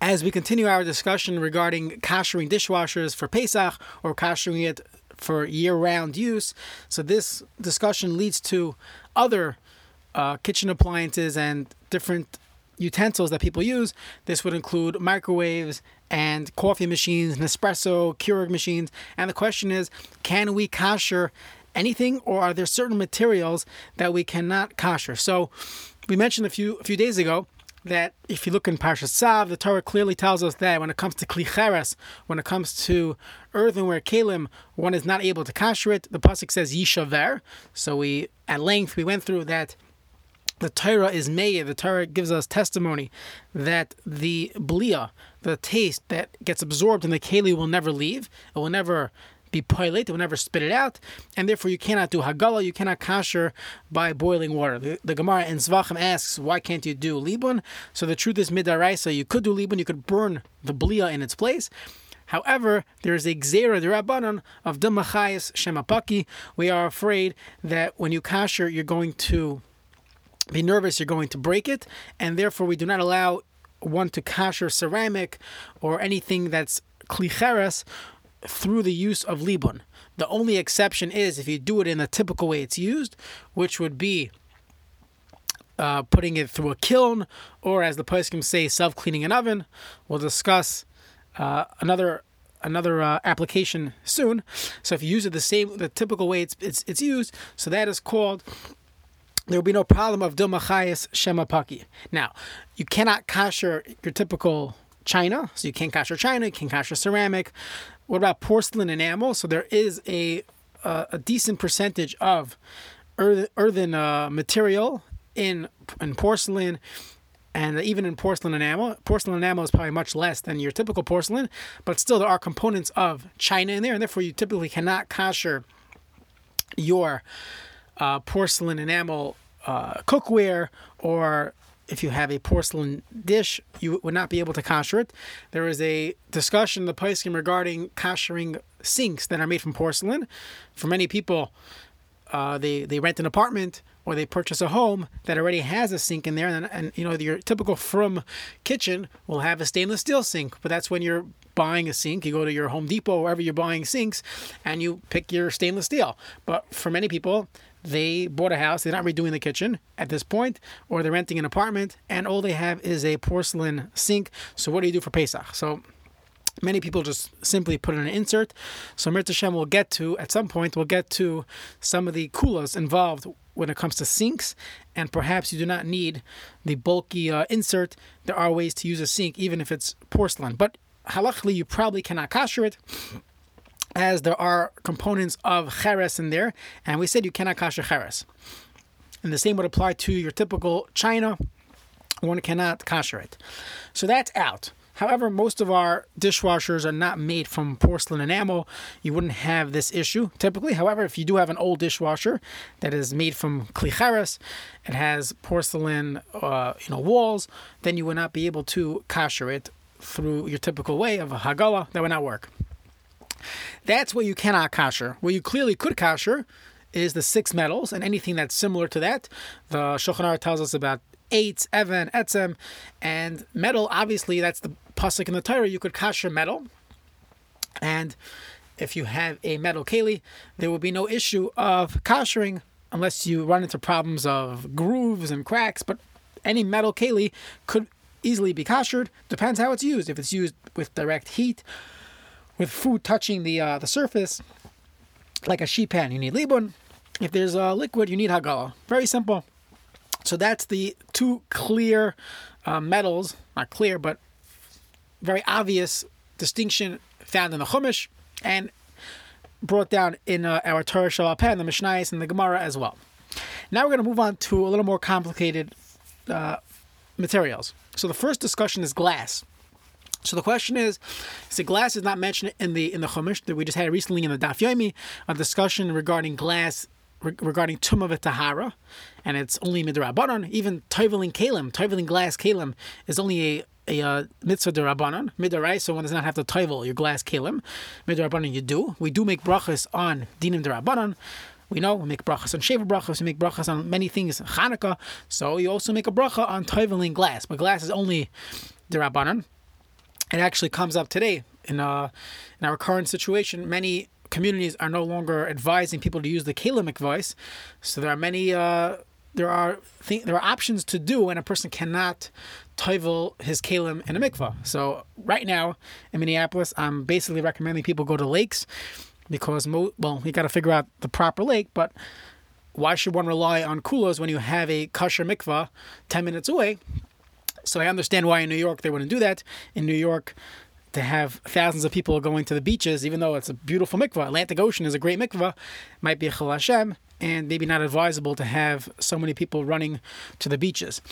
As we continue our discussion regarding koshering dishwashers for Pesach or koshering it for year-round use, so this discussion leads to other uh, kitchen appliances and different utensils that people use. This would include microwaves and coffee machines, Nespresso, Keurig machines. And the question is, can we kosher anything, or are there certain materials that we cannot kosher? So, we mentioned a few a few days ago that if you look in Parshas Tzav, the Torah clearly tells us that when it comes to klicheres, when it comes to earthenware kalim, one is not able to kasher it. The pasuk says yishaver. So we at length we went through that. The Torah is made. The Torah gives us testimony that the blia, the taste that gets absorbed in the keli, will never leave. It will never be pilate, it will never spit it out, and therefore you cannot do hagala, you cannot kasher by boiling water. The, the Gemara in Zvachim asks, why can't you do libun? So the truth is midaraisa, you could do libun, you could burn the blia in its place. However, there is a gzera derabanan of demachayis shemapaki. We are afraid that when you kasher, you're going to be nervous, you're going to break it, and therefore we do not allow one to kasher ceramic or anything that's klicheres through the use of libun. The only exception is if you do it in the typical way it's used, which would be uh, putting it through a kiln, or as the poskim say, self-cleaning an oven. We'll discuss uh, another another uh, application soon. So if you use it the same, the typical way it's it's, it's used, so that is called. There will be no problem of dilmachayas shemapaki. Now, you cannot kasher your typical china, so you can't kasher china, you can't kasher ceramic. What about porcelain enamel? So there is a a, a decent percentage of earthen, uh, material in in porcelain and even in porcelain enamel. Porcelain enamel is probably much less than your typical porcelain, but still there are components of china in there, and therefore you typically cannot kasher your uh, porcelain enamel uh, cookware or if you have a porcelain dish, you would not be able to kasher it. There is a discussion in the Paiskim regarding kashering sinks that are made from porcelain. For many people, uh, they, they rent an apartment or they purchase a home that already has a sink in there, and, and you know your typical from kitchen will have a stainless steel sink. But that's when you're buying a sink, you go to your Home Depot, wherever you're buying sinks, and you pick your stainless steel. But for many people, they bought a house, they're not redoing the kitchen at this point, or they're renting an apartment, and all they have is a porcelain sink. So what do you do for Pesach? So many people just simply put in an insert. So Mirta Shem will get to, at some point, we'll get to some of the kulas involved when it comes to sinks, and perhaps you do not need the bulky uh, insert. There are ways to use a sink, even if it's porcelain. But halachically, you probably cannot kasher it as there are components of cheres in there, and we said you cannot kasher cheres. And the same would apply to your typical china. One cannot kasher it. So that's out. However, most of our dishwashers are not made from porcelain enamel. You wouldn't have this issue typically. However, if you do have an old dishwasher that is made from klicheres, it has porcelain, uh, you know, walls, then you would not be able to kasher it through your typical way of a hagala. That would not work. That's where you cannot kasher. Where you clearly could kasher is the six metals and anything that's similar to that. The Shulchan tells us about eight, even, etzem, and metal. Obviously, that's the pasuk in the Torah. You could kasher metal, and if you have a metal keli, there will be no issue of kashering unless you run into problems of grooves and cracks. But any metal keli could easily be kashered. Depends how it's used. If it's used with direct heat with food touching the uh, the surface, like a sheet pan, you need libun. If there's a liquid, you need hagala. Very simple. So that's the two clear uh, metals, not clear, but very obvious distinction found in the Chumash and brought down in uh, our Torah Shabbat the Mishnayos, and the Gemara as well. Now we're going to move on to a little more complicated uh, materials. So the first discussion is glass. So the question is, so glass is not mentioned in the in the Chumash that we just had recently in the Daf Yomi, a discussion regarding glass regarding Tumah Tahara, and it's only midrash midrabanan. Even toiveling kalim, toiveling glass kalim, is only a a uh, mitzvah derabanan midarai, so one does not have to toivel your glass kalim. Midrabanan you do. We do make brachas on dinim derabanan. We know we make brachas on shaver brachas, we make brachas on many things, Chanukah. So you also make a bracha on toiveling glass, but glass is only derabanan. it actually comes up today in uh in our current situation. Many communities are no longer advising people to use the kalim advice, so there are many. Uh, there are th- there are options to do when a person cannot toivel his kalim in a mikvah. So right now in Minneapolis, I'm basically recommending people go to lakes because mo- well, you got to figure out the proper lake, but why should one rely on kulos when you have a kosher mikvah 10 minutes away? So I understand why in New York they wouldn't do that. In New York, to have thousands of people going to the beaches, even though it's a beautiful mikvah, Atlantic Ocean is a great mikvah, might be a chil Hashem, and maybe not advisable to have so many people running to the beaches.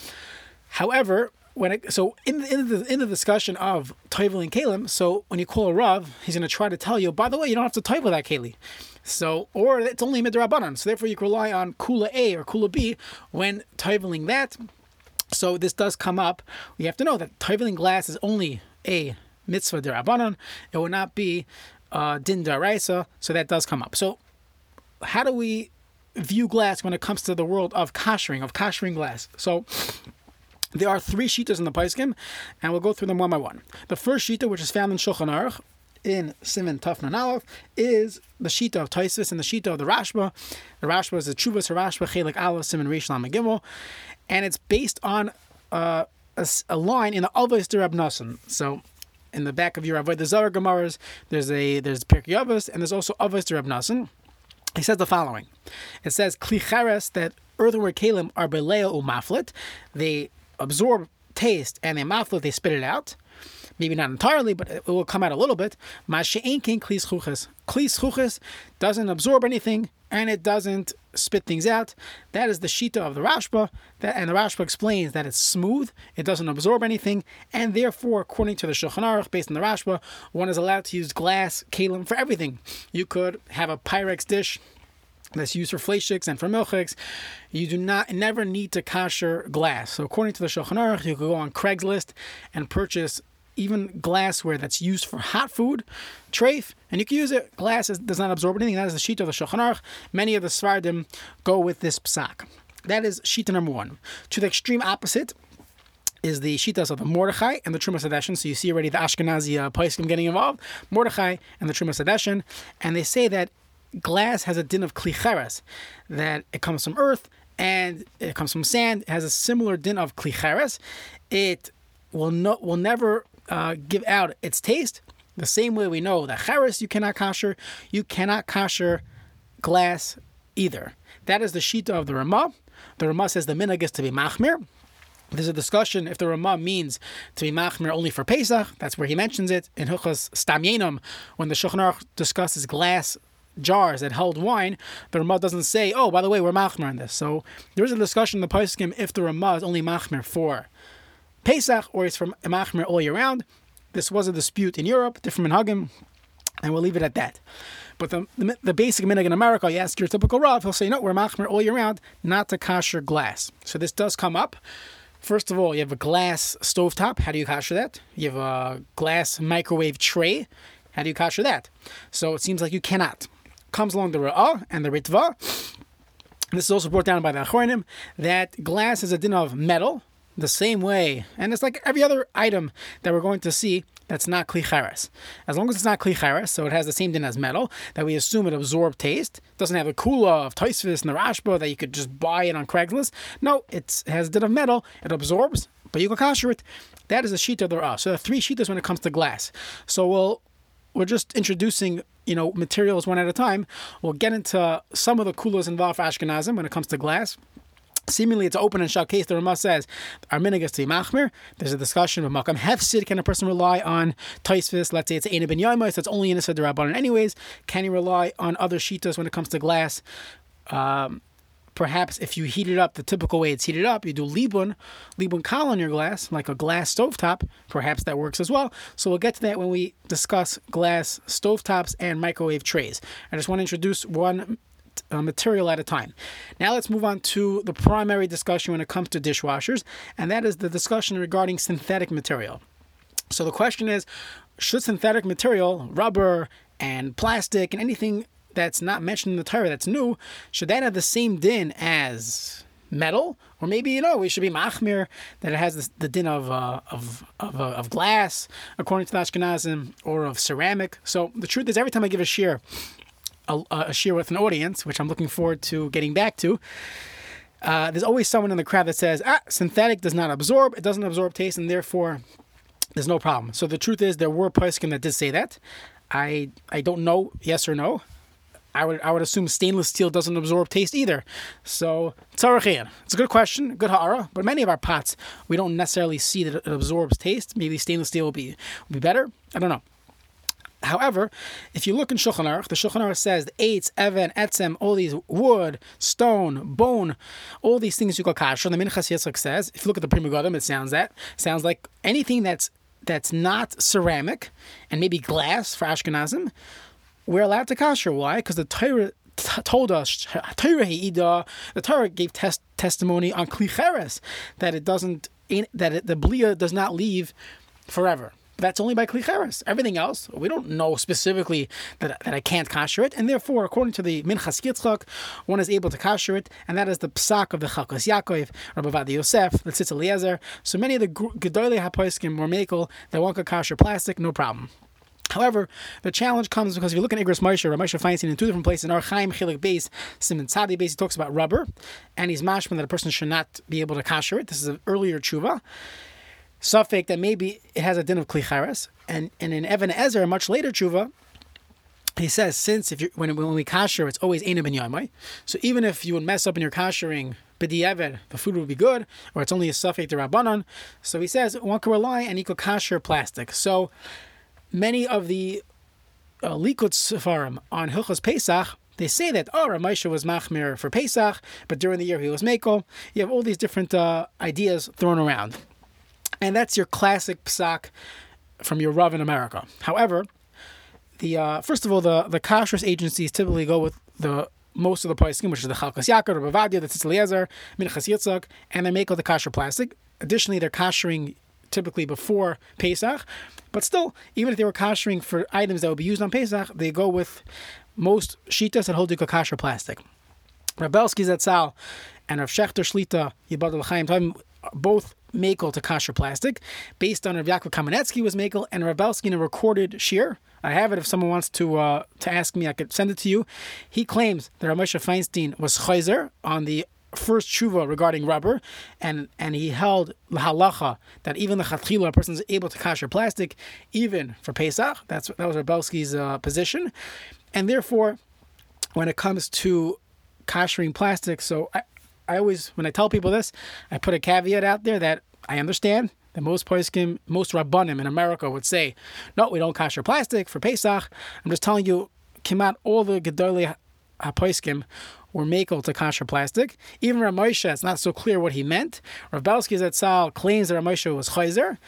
However, when it, so in, in the in the discussion of toivel and kalim, so when you call a rav, he's going to try to tell you, by the way, you don't have to toivel that keli. So, or it's only midrabanan. So therefore, you can rely on kula A or kula B when toiveling that. So this does come up. We have to know that toiveling glass is only a mitzvah derabanan. It will not be uh, din daraisa. So that does come up. So how do we view glass when it comes to the world of kashering, of kashering glass? So there are three shitas in the Paiskim, and we'll go through them one by one. The first shita, which is found in Shulchan Aruch, in Simon Tafnan Aleph, is the shita of Taisis and the shita of the Rashba. The Rashba is the Chuvas Rashba Chelik Aleph Simon Reish Lam and it's based on uh, a, a, line in the Avos de Nassim. So in the back of your Avodah the Zara Gemaras, there's a there's Pirkei Avos, and there's also Avos de Rab Nassim. He says the following. It says Klicheres that earthenware kalim are beleo umaflet. They absorb taste and they mouthful, they spit it out. Maybe not entirely, but it will come out a little bit. Mashe'enkin klis chuches. Klis doesn't absorb anything and it doesn't spit things out. That is the shita of the Rashba. That, and the Rashba explains that it's smooth, it doesn't absorb anything, and therefore, according to the Shulchan Aruch, based on the Rashba, one is allowed to use glass kalim for everything. You could have a Pyrex dish that's used for fleishiks and for milchiks, you do not never need to kasher glass. So according to the Shulchan Aruch, you could go on Craigslist and purchase even glassware that's used for hot food, treif, and you can use it. Glass is, does not absorb anything. That is the sheet of the Shulchan Aruch. Many of the Svardim go with this psak. That is sheet number one. To the extreme opposite, is the shitas of the Mordechai and the Trumas Hadeshen. So you see already the Ashkenazi uh, Paiskim getting involved, Mordechai and the Trumas Hadeshen, and they say that glass has a din of klicheres, that it comes from earth and it comes from sand. It has a similar din of klicheres. It will no, will never uh, give out its taste. The same way we know that cheres you cannot kosher, you cannot kosher glass either. That is the shita of the Ramah. The Ramah says the minhag is to be machmir. There's a discussion if the Ramah means to be machmir only for Pesach. That's where he mentions it in Hilchas Stam when the Shulchan discusses glass jars that held wine, the Ramah doesn't say, oh, by the way, we're machmer on this. So there is a discussion in the Paiskim if the Ramah is only machmer for Pesach or it's from machmer all year round. This was a dispute in Europe, different minhagim, and we'll leave it at that. But the, the, the basic minhag in America, you ask your typical Rav, he'll say, no, we're machmer all year round, not to kosher glass. So this does come up. First of all, you have a glass stovetop. How do you kosher that? You have a glass microwave tray. How do you kosher that? So it seems like you cannot comes along the Ra'ah and the Ritva. This is also brought down by the Achronim that glass is a din of metal, the same way, and it's like every other item that we're going to see that's not klicharis. As long as it's not klicharis, so it has the same din as metal, that we assume it absorbs taste, doesn't have the kula of Taisvis and the Rashba that you could just buy it on Craigslist. No, it has a din of metal, it absorbs, but you can kasher it. That is a sheet of the Ra. So there are three sheetas when it comes to glass. So we'll we're just introducing you know materials one at a time. We'll get into some of the kulas involved for Ashkenazim when it comes to glass. Seemingly, it's open and shut case. The Ramah says, "Our is to machmir." There's a discussion of makam hefsid. Can a person rely on taisvis? Let's say it's Ein ben Yomos. It's only in a Rabbanon anyways. Can he rely on other shitas when it comes to glass? Um, perhaps if you heat it up the typical way it's heated up, you do libun, libun kal on your glass, like a glass stovetop, perhaps that works as well. So we'll get to that when we discuss glass stovetops and microwave trays. I just want to introduce one uh, material at a time. Now let's move on to the primary discussion when it comes to dishwashers, and that is the discussion regarding synthetic material. So the question is, should synthetic material, rubber and plastic and anything that's not mentioned in the Torah that's new, should that have the same din as metal, or maybe you know it should be machmir that it has the din of uh, of of, uh, of glass, according to the Ashkenazim, or of ceramic. So the truth is, every time I give a shir, a, a shir with an audience, which I'm looking forward to getting back to. Uh, there's always someone in the crowd that says, ah, synthetic does not absorb, it doesn't absorb taste, and therefore there's no problem. So the truth is, there were poskim that did say that. I I don't know, yes or no. I would I would assume stainless steel doesn't absorb taste either. So. It's a good question, good ha'ara. But many of our pots we don't necessarily see that it absorbs taste. Maybe stainless steel will be will be better. I don't know. However, if you look in Shulchan Aruch, the Shulchan Aruch says the eitz, even, etzem, all these wood, stone, bone, all these things you call kasher. The Minchas Yitzchak says, if you look at the Pri Megadim, it sounds that sounds like anything that's that's not ceramic and maybe glass for Ashkenazim, we're allowed to kasher. Why? Because the Torah t- told us the Torah gave test, testimony on klicheres that it doesn't that it, the blia does not leave forever. That's only by klicheres. Everything else, we don't know specifically that, that I can't kasher it, and therefore, according to the Minchas Yitzchak, one is able to kasher it, and that is the psak of the Chalkas Yaakov, Rav Ovadia Yosef, the Tzitz Eliezer. So many of the Gedolei HaPoiskim were makel that one could kasher plastic, no problem. However, the challenge comes because if you look at Igros Moshe, Moshe Feinstein in two different places in Orach Chaim Chilik base, Simon Tzadi base, he talks about rubber, and he's mashman that a person should not be able to kasher it. This is an earlier tshuva. Suffix that maybe it has a din of klicharis, and and in Evan Ezer, a much later tshuva, he says since if you when when we kasher, it's always ena ben yamai. So even if you would mess up in your kashering b'di'evet, the food would be good, or it's only a suffix the rabbanon. So he says one can rely and he could kasher plastic. So many of the uh, Likut Sefarim on Hilchos Pesach, they say that, oh, Ramesha was Machmir for Pesach, but during the year he was Mako. You have all these different uh, ideas thrown around. And that's your classic psak from your Rav in America. However, the uh, first of all, the, the kashrus agencies typically go with the most of the poskim, which is the Chalkas Yaakov, Rabbi the Tzitz Eliezer, Minchas Yitzchak, and they make all the kasher plastic. Additionally, they're kashering typically before Pesach. But still, even if they were kashering for items that would be used on Pesach, they go with most shitas that hold you kasher plastic. Rav Belsky Zatzal and Rav Schachter Shlita Yibad Chaim both makel to kasher plastic, based on Rav Yaakov Kamenetsky was makel, and Rav Belsky in a recorded shir. I have it if someone wants to uh, to ask me, I could send it to you. He claims that Ramesha Feinstein was chayzer on the first tshuva regarding rubber, and and he held halacha that even the chatchila, a person is able to kasher plastic, even for Pesach. That's that was Rav Belsky's uh, position, and therefore, when it comes to kashering plastic, so I always when I tell people this, I put a caveat out there that I understand that most poskim, most rabbanim in America would say, no, we don't kasher plastic for Pesach. I'm just telling you, came out all the gedolei hapoiskim were makel to kasher plastic. Even Ramosha, it's not so clear what he meant. Rav Belsky Zatzal claims that Ramosha was chayzer,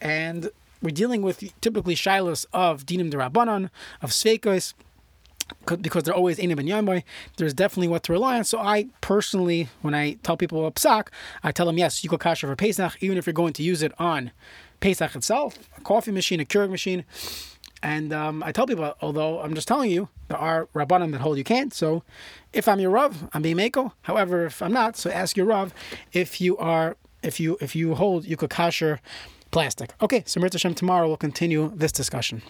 and we're dealing with typically shilos of dinim de rabbanon, of sveikos, because they're always and Yomboy, there's definitely what to rely on. So I personally, when I tell people a psak, I tell them, yes, you go kasher for Pesach, even if you're going to use it on Pesach itself, a coffee machine, a Keurig machine. And um, I tell people, although I'm just telling you, there are Rabbanim that hold you can't. So if I'm your Rav, I'm being Mako. However, if I'm not, so ask your Rav if you are, if you if you hold, you could kasher plastic. Okay, so Mirta Hashem, tomorrow we'll continue this discussion.